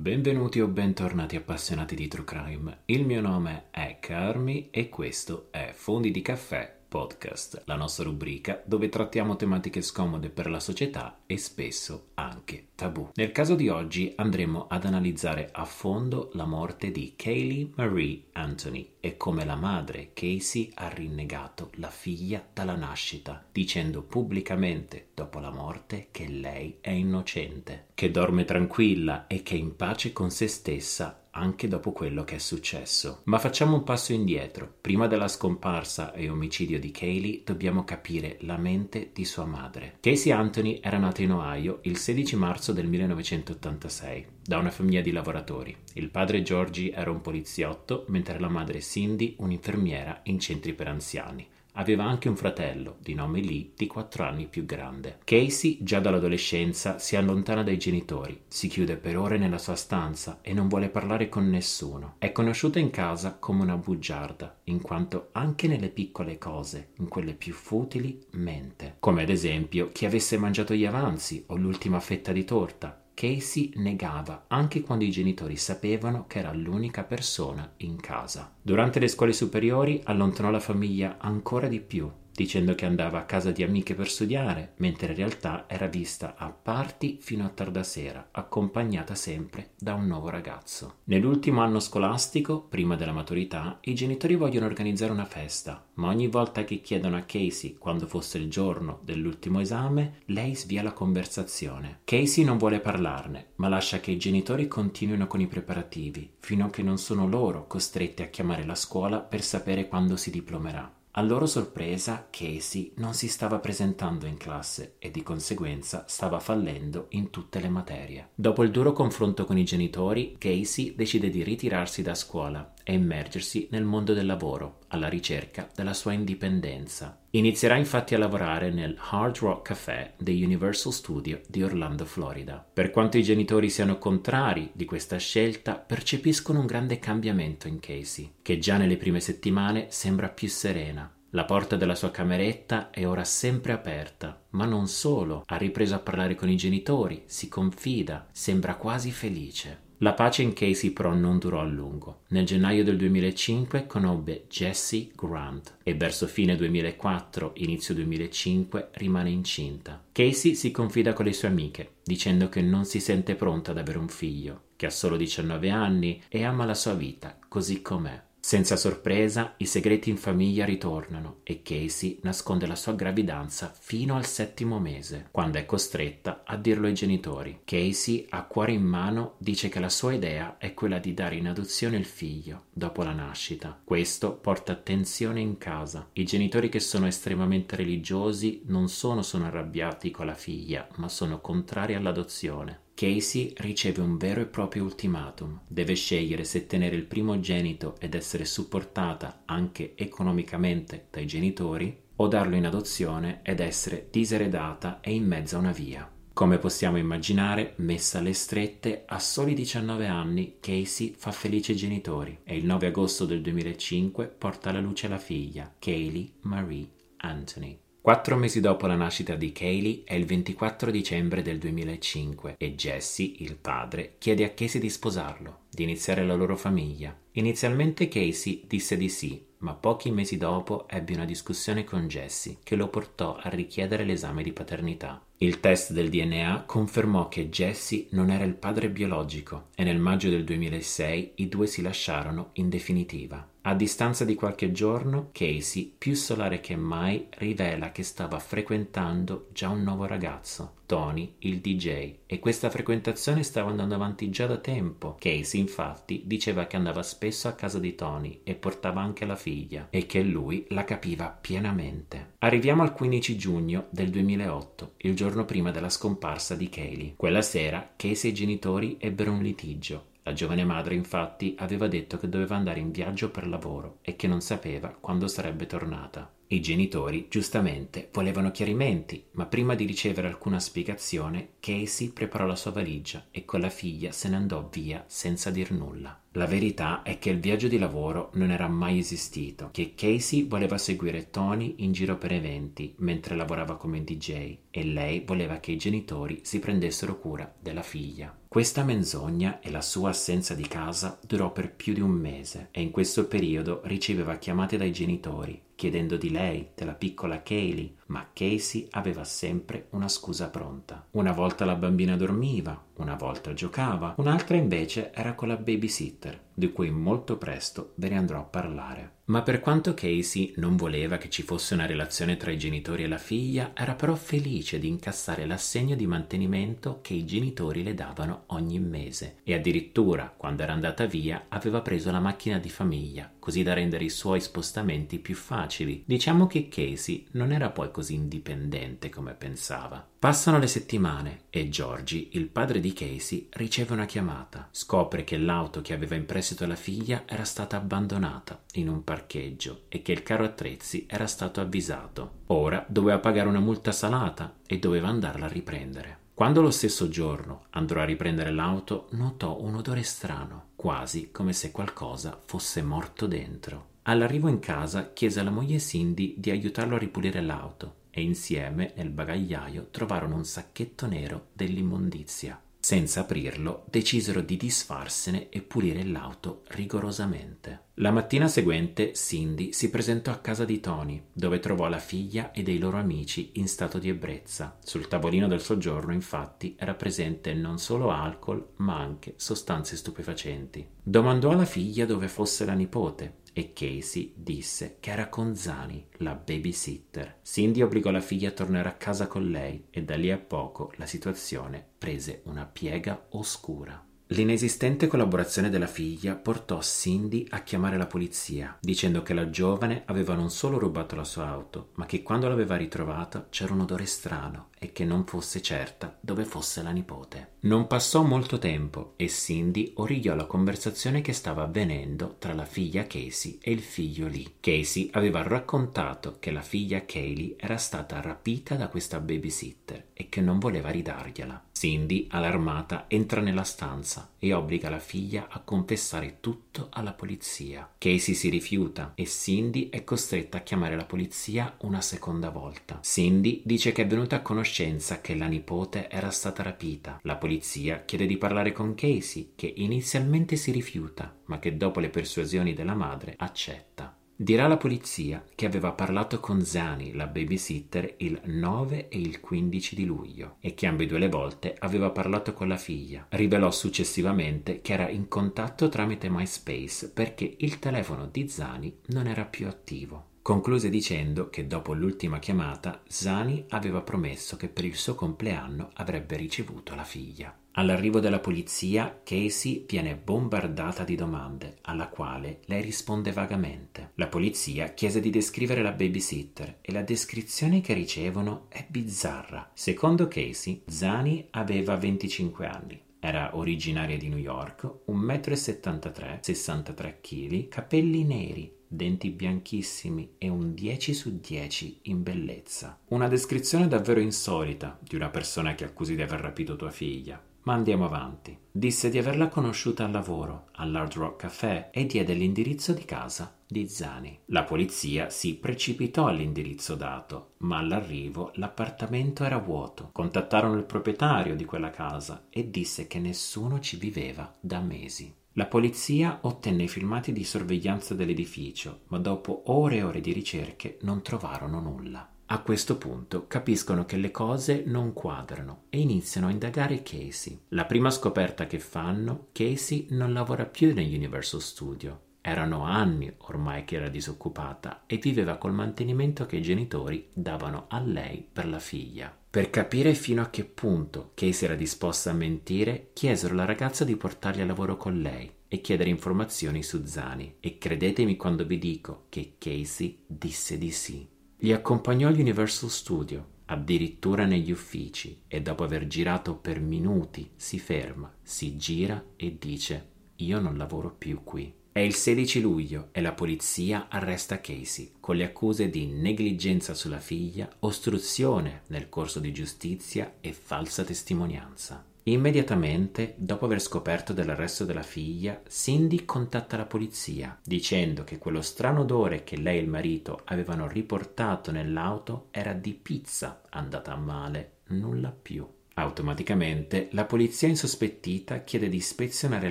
Benvenuti o bentornati appassionati di True Crime. Il mio nome è Carmi e questo è Fondi di Caffè Podcast, la nostra rubrica dove trattiamo tematiche scomode per la società e spesso anche tabù. Nel caso di oggi andremo ad analizzare a fondo la morte di Kaylee Marie Anthony e come la madre Casey ha rinnegato la figlia dalla nascita, dicendo pubblicamente dopo la morte che lei è innocente, che dorme tranquilla e che in pace con se stessa anche dopo quello che è successo. Ma facciamo un passo indietro. Prima della scomparsa e omicidio di Kaylee dobbiamo capire la mente di sua madre. Casey Anthony era nata in Ohio il 16 marzo del 1986 da una famiglia di lavoratori. Il padre Georgie era un poliziotto, mentre la madre Cindy un'infermiera in centri per anziani. Aveva anche un fratello, di nome Lee, di quattro anni più grande. Casey, già dall'adolescenza, si allontana dai genitori, si chiude per ore nella sua stanza e non vuole parlare con nessuno. È conosciuta in casa come una bugiarda, in quanto anche nelle piccole cose, in quelle più futili, mente. Come ad esempio chi avesse mangiato gli avanzi o l'ultima fetta di torta, Casey negava anche quando i genitori sapevano che era l'unica persona in casa. Durante le scuole superiori allontanò la famiglia ancora di più dicendo che andava a casa di amiche per studiare, mentre in realtà era vista a party fino a tarda sera, accompagnata sempre da un nuovo ragazzo. Nell'ultimo anno scolastico, prima della maturità, i genitori vogliono organizzare una festa, ma ogni volta che chiedono a Casey quando fosse il giorno dell'ultimo esame, lei svia la conversazione. Casey non vuole parlarne, ma lascia che i genitori continuino con i preparativi, fino a che non sono loro costretti a chiamare la scuola per sapere quando si diplomerà. A loro sorpresa, Casey non si stava presentando in classe e di conseguenza stava fallendo in tutte le materie. Dopo il duro confronto con i genitori, Casey decide di ritirarsi da scuola e immergersi nel mondo del lavoro, alla ricerca della sua indipendenza. Inizierà infatti a lavorare nel Hard Rock Café dei Universal Studio di Orlando, Florida. Per quanto i genitori siano contrari di questa scelta, percepiscono un grande cambiamento in Casey, che già nelle prime settimane sembra più serena. La porta della sua cameretta è ora sempre aperta, ma non solo, ha ripreso a parlare con i genitori, si confida, sembra quasi felice. La pace in Casey però non durò a lungo. Nel gennaio del 2005 conobbe Jessie Grant e verso fine 2004, inizio 2005 rimane incinta. Casey si confida con le sue amiche, dicendo che non si sente pronta ad avere un figlio, che ha solo 19 anni e ama la sua vita così com'è. Senza sorpresa, i segreti in famiglia ritornano e Casey nasconde la sua gravidanza fino al settimo mese, quando è costretta a dirlo ai genitori. Casey, a cuore in mano, dice che la sua idea è quella di dare in adozione il figlio dopo la nascita. Questo porta tensione in casa. I genitori che sono estremamente religiosi non sono solo arrabbiati con la figlia, ma sono contrari all'adozione. Casey riceve un vero e proprio ultimatum. Deve scegliere se tenere il primogenito ed essere supportata anche economicamente dai genitori o darlo in adozione ed essere diseredata e in mezzo a una via. Come possiamo immaginare, messa alle strette, a soli 19 anni Casey fa felice i genitori e il 9 agosto del 2005 porta alla luce la figlia, Kaylee Marie Anthony. Quattro mesi dopo la nascita di Kaylee è il 24 dicembre del 2005 e Jesse, il padre, chiede a Casey di sposarlo, di iniziare la loro famiglia. Inizialmente Casey disse di sì, ma pochi mesi dopo ebbe una discussione con Jesse che lo portò a richiedere l'esame di paternità. Il test del DNA confermò che Jesse non era il padre biologico e nel maggio del 2006 i due si lasciarono in definitiva. A distanza di qualche giorno, Casey, più solare che mai, rivela che stava frequentando già un nuovo ragazzo, Tony, il DJ, e questa frequentazione stava andando avanti già da tempo. Casey, infatti, diceva che andava spesso a casa di Tony e portava anche la figlia, e che lui la capiva pienamente. Arriviamo al 15 giugno del 2008, il giorno prima della scomparsa di Kaylee. Quella sera, Casey e i genitori ebbero un litigio la giovane madre infatti aveva detto che doveva andare in viaggio per lavoro e che non sapeva quando sarebbe tornata. I genitori, giustamente, volevano chiarimenti, ma prima di ricevere alcuna spiegazione, Casey preparò la sua valigia e con la figlia se ne andò via senza dir nulla. La verità è che il viaggio di lavoro non era mai esistito, che Casey voleva seguire Tony in giro per eventi mentre lavorava come DJ e lei voleva che i genitori si prendessero cura della figlia. Questa menzogna e la sua assenza di casa durò per più di un mese e in questo periodo riceveva chiamate dai genitori chiedendo di lei, della piccola Kaylee, ma Casey aveva sempre una scusa pronta. Una volta la bambina dormiva, una volta giocava, un'altra invece era con la babysitter, di cui molto presto ve ne andrò a parlare. Ma per quanto Casey non voleva che ci fosse una relazione tra i genitori e la figlia, era però felice di incassare l'assegno di mantenimento che i genitori le davano ogni mese e addirittura, quando era andata via, aveva preso la macchina di famiglia, così da rendere i suoi spostamenti più facili. Diciamo che Casey non era poi così indipendente come pensava. Passano le settimane e Georgie, il padre di Casey, riceve una chiamata. Scopre che l'auto che aveva in prestito la figlia era stata abbandonata in un parcheggio e che il carro attrezzi era stato avvisato. Ora doveva pagare una multa salata e doveva andarla a riprendere. Quando lo stesso giorno andrò a riprendere l'auto, notò un odore strano, quasi come se qualcosa fosse morto dentro. All'arrivo in casa chiese alla moglie Cindy di aiutarlo a ripulire l'auto e insieme nel bagagliaio trovarono un sacchetto nero dell'immondizia. Senza aprirlo, decisero di disfarsene e pulire l'auto rigorosamente. La mattina seguente Cindy si presentò a casa di Tony, dove trovò la figlia e dei loro amici in stato di ebbrezza. Sul tavolino del soggiorno, infatti, era presente non solo alcol, ma anche sostanze stupefacenti. Domandò alla figlia dove fosse la nipote e Casey disse che era con Zani, la babysitter. Cindy obbligò la figlia a tornare a casa con lei e da lì a poco la situazione prese una piega oscura. L'inesistente collaborazione della figlia portò Cindy a chiamare la polizia, dicendo che la giovane aveva non solo rubato la sua auto, ma che quando l'aveva ritrovata c'era un odore strano e che non fosse certa dove fosse la nipote. Non passò molto tempo e Cindy origliò la conversazione che stava avvenendo tra la figlia Casey e il figlio Lee. Casey aveva raccontato che la figlia Kaylee era stata rapita da questa babysitter e che non voleva ridargliela. Cindy, allarmata, entra nella stanza e obbliga la figlia a confessare tutto alla polizia. Casey si rifiuta e Cindy è costretta a chiamare la polizia una seconda volta. Cindy dice che è venuta a conoscenza che la nipote era stata rapita. La polizia chiede di parlare con Casey, che inizialmente si rifiuta, ma che dopo le persuasioni della madre accetta. Dirà la polizia che aveva parlato con Zani, la babysitter, il 9 e il 15 di luglio e che ambedue le volte aveva parlato con la figlia. Rivelò successivamente che era in contatto tramite MySpace perché il telefono di Zani non era più attivo. Concluse dicendo che dopo l'ultima chiamata Zani aveva promesso che per il suo compleanno avrebbe ricevuto la figlia. All'arrivo della polizia, Casey viene bombardata di domande, alla quale lei risponde vagamente. La polizia chiese di descrivere la babysitter e la descrizione che ricevono è bizzarra. Secondo Casey, Zani aveva 25 anni. Era originaria di New York, 1,73 m, 63 kg, capelli neri, denti bianchissimi e un 10 su 10 in bellezza. Una descrizione davvero insolita di una persona che accusi di aver rapito tua figlia. Ma andiamo avanti. Disse di averla conosciuta al lavoro, all'Hard Rock Café, e diede l'indirizzo di casa di Zani. La polizia si precipitò all'indirizzo dato, ma all'arrivo l'appartamento era vuoto. Contattarono il proprietario di quella casa e disse che nessuno ci viveva da mesi. La polizia ottenne i filmati di sorveglianza dell'edificio, ma dopo ore e ore di ricerche non trovarono nulla. A questo punto capiscono che le cose non quadrano e iniziano a indagare Casey. La prima scoperta che fanno, Casey non lavora più nell'Universal Studio. Erano anni ormai che era disoccupata e viveva col mantenimento che i genitori davano a lei per la figlia. Per capire fino a che punto Casey era disposta a mentire, chiesero alla ragazza di portarli a lavoro con lei e chiedere informazioni su Zani. E credetemi quando vi dico che Casey disse di sì. Li accompagnò all'Universal Studio, addirittura negli uffici, e dopo aver girato per minuti si ferma, si gira e dice Io non lavoro più qui. È il 16 luglio e la polizia arresta Casey con le accuse di negligenza sulla figlia, ostruzione nel corso di giustizia e falsa testimonianza. Immediatamente, dopo aver scoperto dell'arresto della figlia, Cindy contatta la polizia dicendo che quello strano odore che lei e il marito avevano riportato nell'auto era di pizza andata a male, nulla più. Automaticamente la polizia insospettita chiede di ispezionare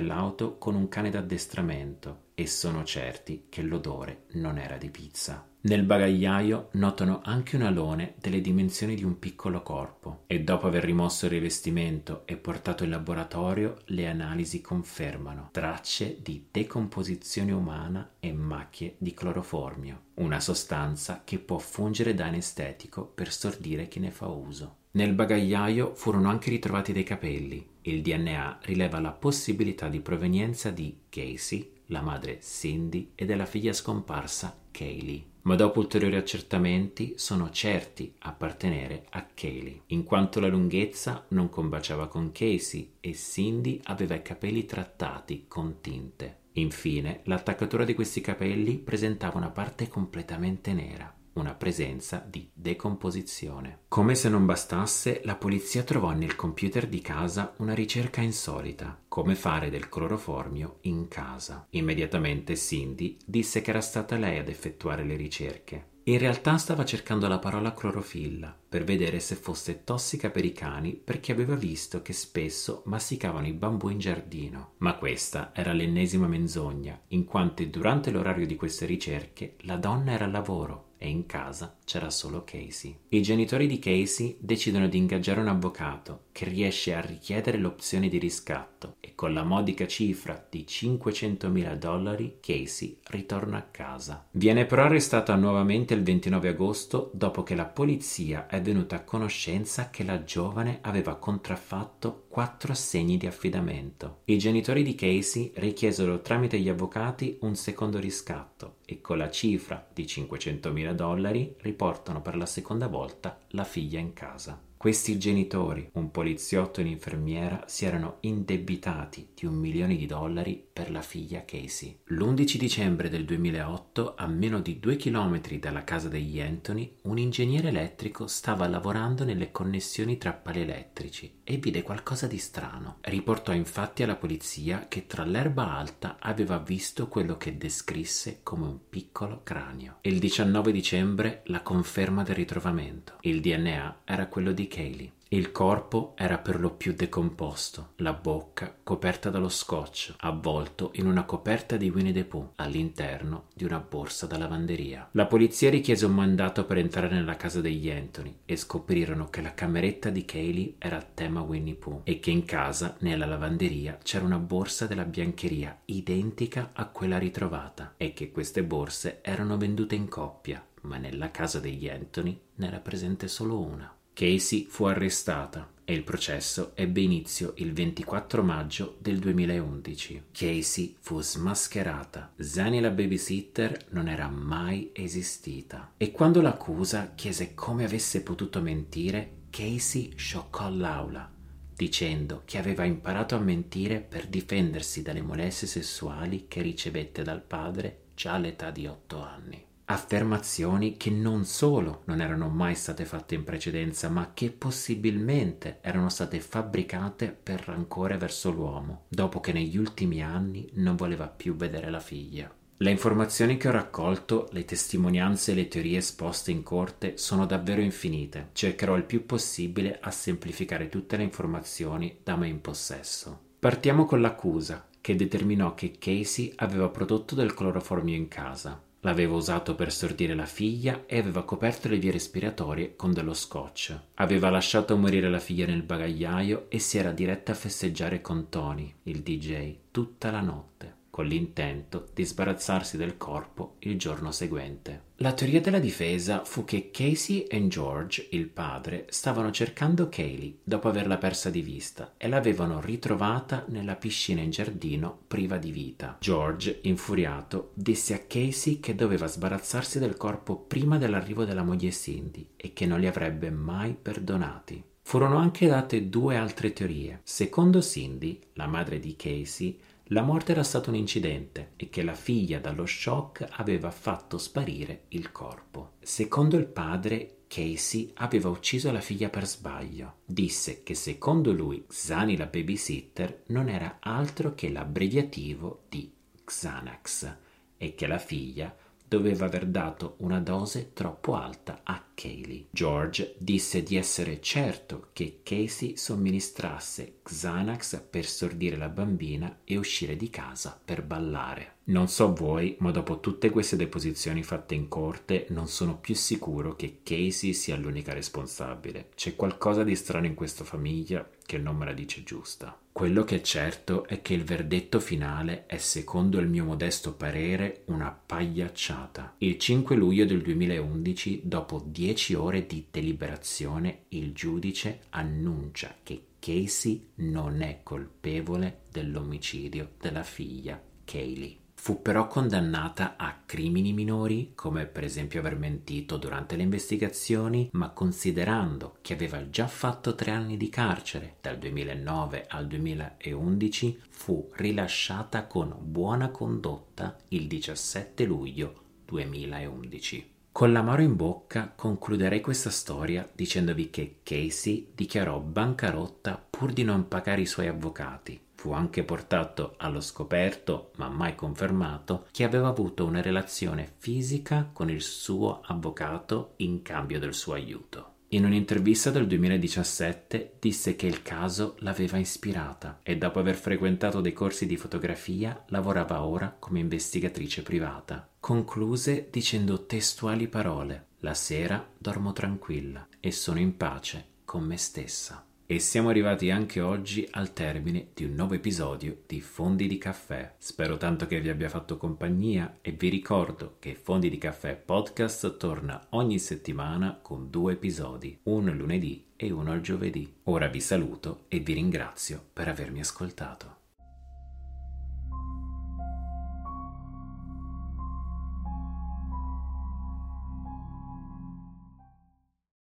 l'auto con un cane d'addestramento e sono certi che l'odore non era di pizza. Nel bagagliaio notano anche un alone delle dimensioni di un piccolo corpo e dopo aver rimosso il rivestimento e portato in laboratorio le analisi confermano tracce di decomposizione umana e macchie di cloroformio, una sostanza che può fungere da anestetico per stordire chi ne fa uso. Nel bagagliaio furono anche ritrovati dei capelli. Il DNA rileva la possibilità di provenienza di Casey, la madre Cindy e della figlia scomparsa Kaylee ma dopo ulteriori accertamenti sono certi appartenere a Kaylee, in quanto la lunghezza non combaciava con Casey e Cindy aveva i capelli trattati con tinte. Infine, l'attaccatura di questi capelli presentava una parte completamente nera una presenza di decomposizione. Come se non bastasse, la polizia trovò nel computer di casa una ricerca insolita, come fare del cloroformio in casa. Immediatamente Cindy disse che era stata lei ad effettuare le ricerche. In realtà stava cercando la parola clorofilla per vedere se fosse tossica per i cani perché aveva visto che spesso masticavano i bambù in giardino. Ma questa era l'ennesima menzogna, in quanto durante l'orario di queste ricerche la donna era al lavoro e in casa c'era solo Casey. I genitori di Casey decidono di ingaggiare un avvocato che riesce a richiedere l'opzione di riscatto e con la modica cifra di 500.000 dollari Casey ritorna a casa. Viene però arrestata nuovamente il 29 agosto dopo che la polizia è venuta a conoscenza che la giovane aveva contraffatto quattro assegni di affidamento. I genitori di Casey richiesero tramite gli avvocati un secondo riscatto e con la cifra di 500.000 dollari riportano per la seconda volta la figlia in casa. Questi genitori, un poliziotto e un'infermiera, si erano indebitati di un milione di dollari per la figlia Casey. L'11 dicembre del 2008, a meno di due chilometri dalla casa degli Anthony, un ingegnere elettrico stava lavorando nelle connessioni tra pali elettrici e vide qualcosa di strano. Riportò infatti alla polizia che tra l'erba alta aveva visto quello che descrisse come un piccolo cranio. Il 19 dicembre la conferma del ritrovamento. Il DNA era quello di Kaylee. Il corpo era per lo più decomposto, la bocca coperta dallo scotch, avvolto in una coperta di Winnie the Pooh all'interno di una borsa da lavanderia. La polizia richiese un mandato per entrare nella casa degli Anthony e scoprirono che la cameretta di Kaylee era a tema Winnie Pooh e che in casa, nella lavanderia, c'era una borsa della biancheria identica a quella ritrovata e che queste borse erano vendute in coppia, ma nella casa degli Anthony n'era presente solo una. Casey fu arrestata e il processo ebbe inizio il 24 maggio del 2011. Casey fu smascherata. Zani la babysitter non era mai esistita. E quando l'accusa chiese come avesse potuto mentire, Casey scioccò l'aula dicendo che aveva imparato a mentire per difendersi dalle molestie sessuali che ricevette dal padre già all'età di otto anni affermazioni che non solo non erano mai state fatte in precedenza, ma che possibilmente erano state fabbricate per rancore verso l'uomo, dopo che negli ultimi anni non voleva più vedere la figlia. Le informazioni che ho raccolto, le testimonianze e le teorie esposte in corte sono davvero infinite. Cercherò il più possibile a semplificare tutte le informazioni da me in possesso. Partiamo con l'accusa, che determinò che Casey aveva prodotto del cloroformio in casa. L'aveva usato per stordire la figlia e aveva coperto le vie respiratorie con dello scotch. Aveva lasciato morire la figlia nel bagagliaio e si era diretta a festeggiare con Tony, il DJ, tutta la notte con l'intento di sbarazzarsi del corpo il giorno seguente. La teoria della difesa fu che Casey e George, il padre, stavano cercando Kaylee dopo averla persa di vista e l'avevano ritrovata nella piscina in giardino priva di vita. George, infuriato, disse a Casey che doveva sbarazzarsi del corpo prima dell'arrivo della moglie Cindy e che non li avrebbe mai perdonati. Furono anche date due altre teorie. Secondo Cindy, la madre di Casey, la morte era stato un incidente e che la figlia dallo shock aveva fatto sparire il corpo. Secondo il padre, Casey aveva ucciso la figlia per sbaglio. Disse che secondo lui Xani la babysitter non era altro che l'abbreviativo di Xanax e che la figlia doveva aver dato una dose troppo alta a Kaylee. George disse di essere certo che Casey somministrasse Xanax per stordire la bambina e uscire di casa per ballare. Non so voi, ma dopo tutte queste deposizioni fatte in corte non sono più sicuro che Casey sia l'unica responsabile. C'è qualcosa di strano in questa famiglia che non me la dice giusta. Quello che è certo è che il verdetto finale è, secondo il mio modesto parere, una pagliacciata. Il 5 luglio del 2011, dopo dieci ore di deliberazione, il giudice annuncia che Casey non è colpevole dell'omicidio della figlia Kaylee. Fu però condannata a crimini minori, come per esempio aver mentito durante le investigazioni, ma considerando che aveva già fatto tre anni di carcere dal 2009 al 2011, fu rilasciata con buona condotta il 17 luglio 2011. Con l'amaro in bocca concluderei questa storia dicendovi che Casey dichiarò bancarotta pur di non pagare i suoi avvocati Fu anche portato allo scoperto, ma mai confermato, che aveva avuto una relazione fisica con il suo avvocato in cambio del suo aiuto. In un'intervista del 2017 disse che il caso l'aveva ispirata e dopo aver frequentato dei corsi di fotografia lavorava ora come investigatrice privata. Concluse dicendo testuali parole: La sera dormo tranquilla e sono in pace con me stessa. E siamo arrivati anche oggi al termine di un nuovo episodio di Fondi di Caffè. Spero tanto che vi abbia fatto compagnia e vi ricordo che Fondi di Caffè podcast torna ogni settimana con due episodi, uno il lunedì e uno il giovedì. Ora vi saluto e vi ringrazio per avermi ascoltato.